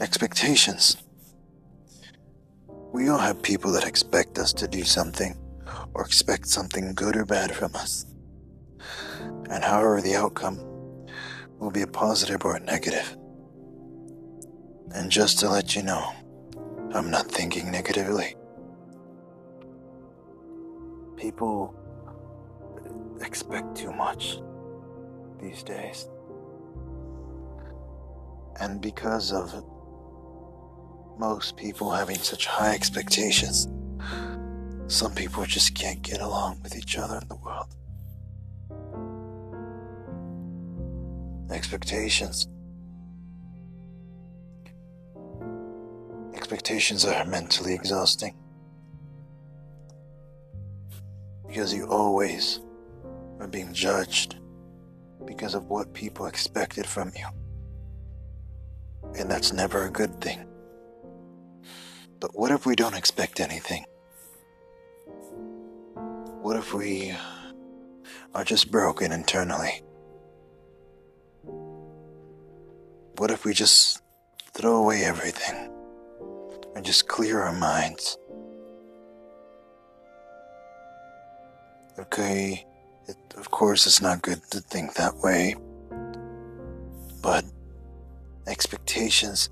Expectations. We all have people that expect us to do something or expect something good or bad from us. And however the outcome will be a positive or a negative. And just to let you know, I'm not thinking negatively. People expect too much these days. And because of most people having such high expectations, some people just can't get along with each other in the world. Expectations. Expectations are mentally exhausting. Because you always are being judged because of what people expected from you. And that's never a good thing. But what if we don't expect anything? What if we are just broken internally? What if we just throw away everything and just clear our minds? Okay, it, of course, it's not good to think that way, but expectations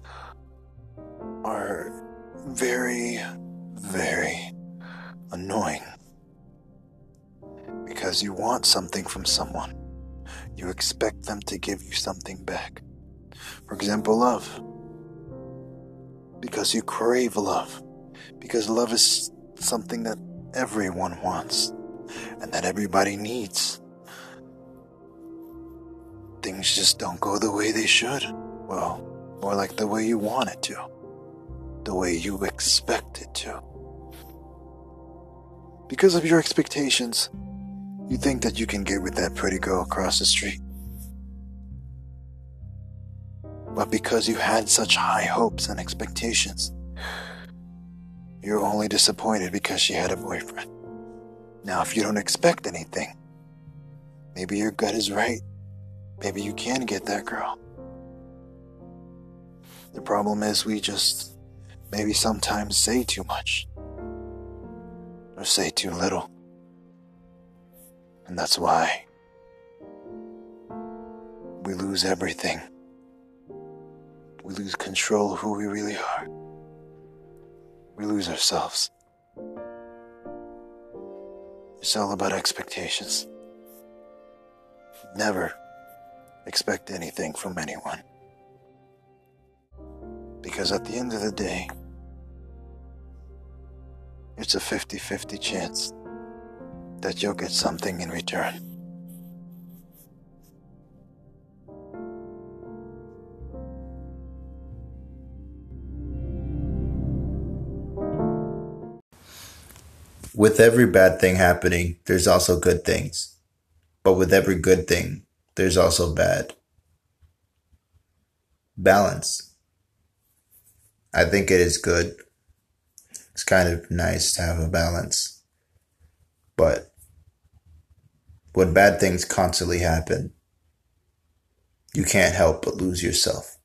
very, very annoying because you want something from someone. You expect them to give you something back. For example, love. Because you crave love. Because love is something that everyone wants and that everybody needs. Things just don't go the way they should. Well, more like the way you want it to, the way you expect it to. Because of your expectations, you think that you can get with that pretty girl across the street. But because you had such high hopes and expectations, you're only disappointed because she had a boyfriend. Now, if you don't expect anything, maybe your gut is right. Maybe you can get that girl. The problem is we just maybe sometimes say too much or say too little. And that's why we lose everything. We lose control of who we really are. We lose ourselves. It's all about expectations. Never expect anything from anyone. Because at the end of the day, it's a 50 50 chance that you'll get something in return. With every bad thing happening, there's also good things. But with every good thing, there's also bad. Balance. I think it is good. It's kind of nice to have a balance. But when bad things constantly happen, you can't help but lose yourself.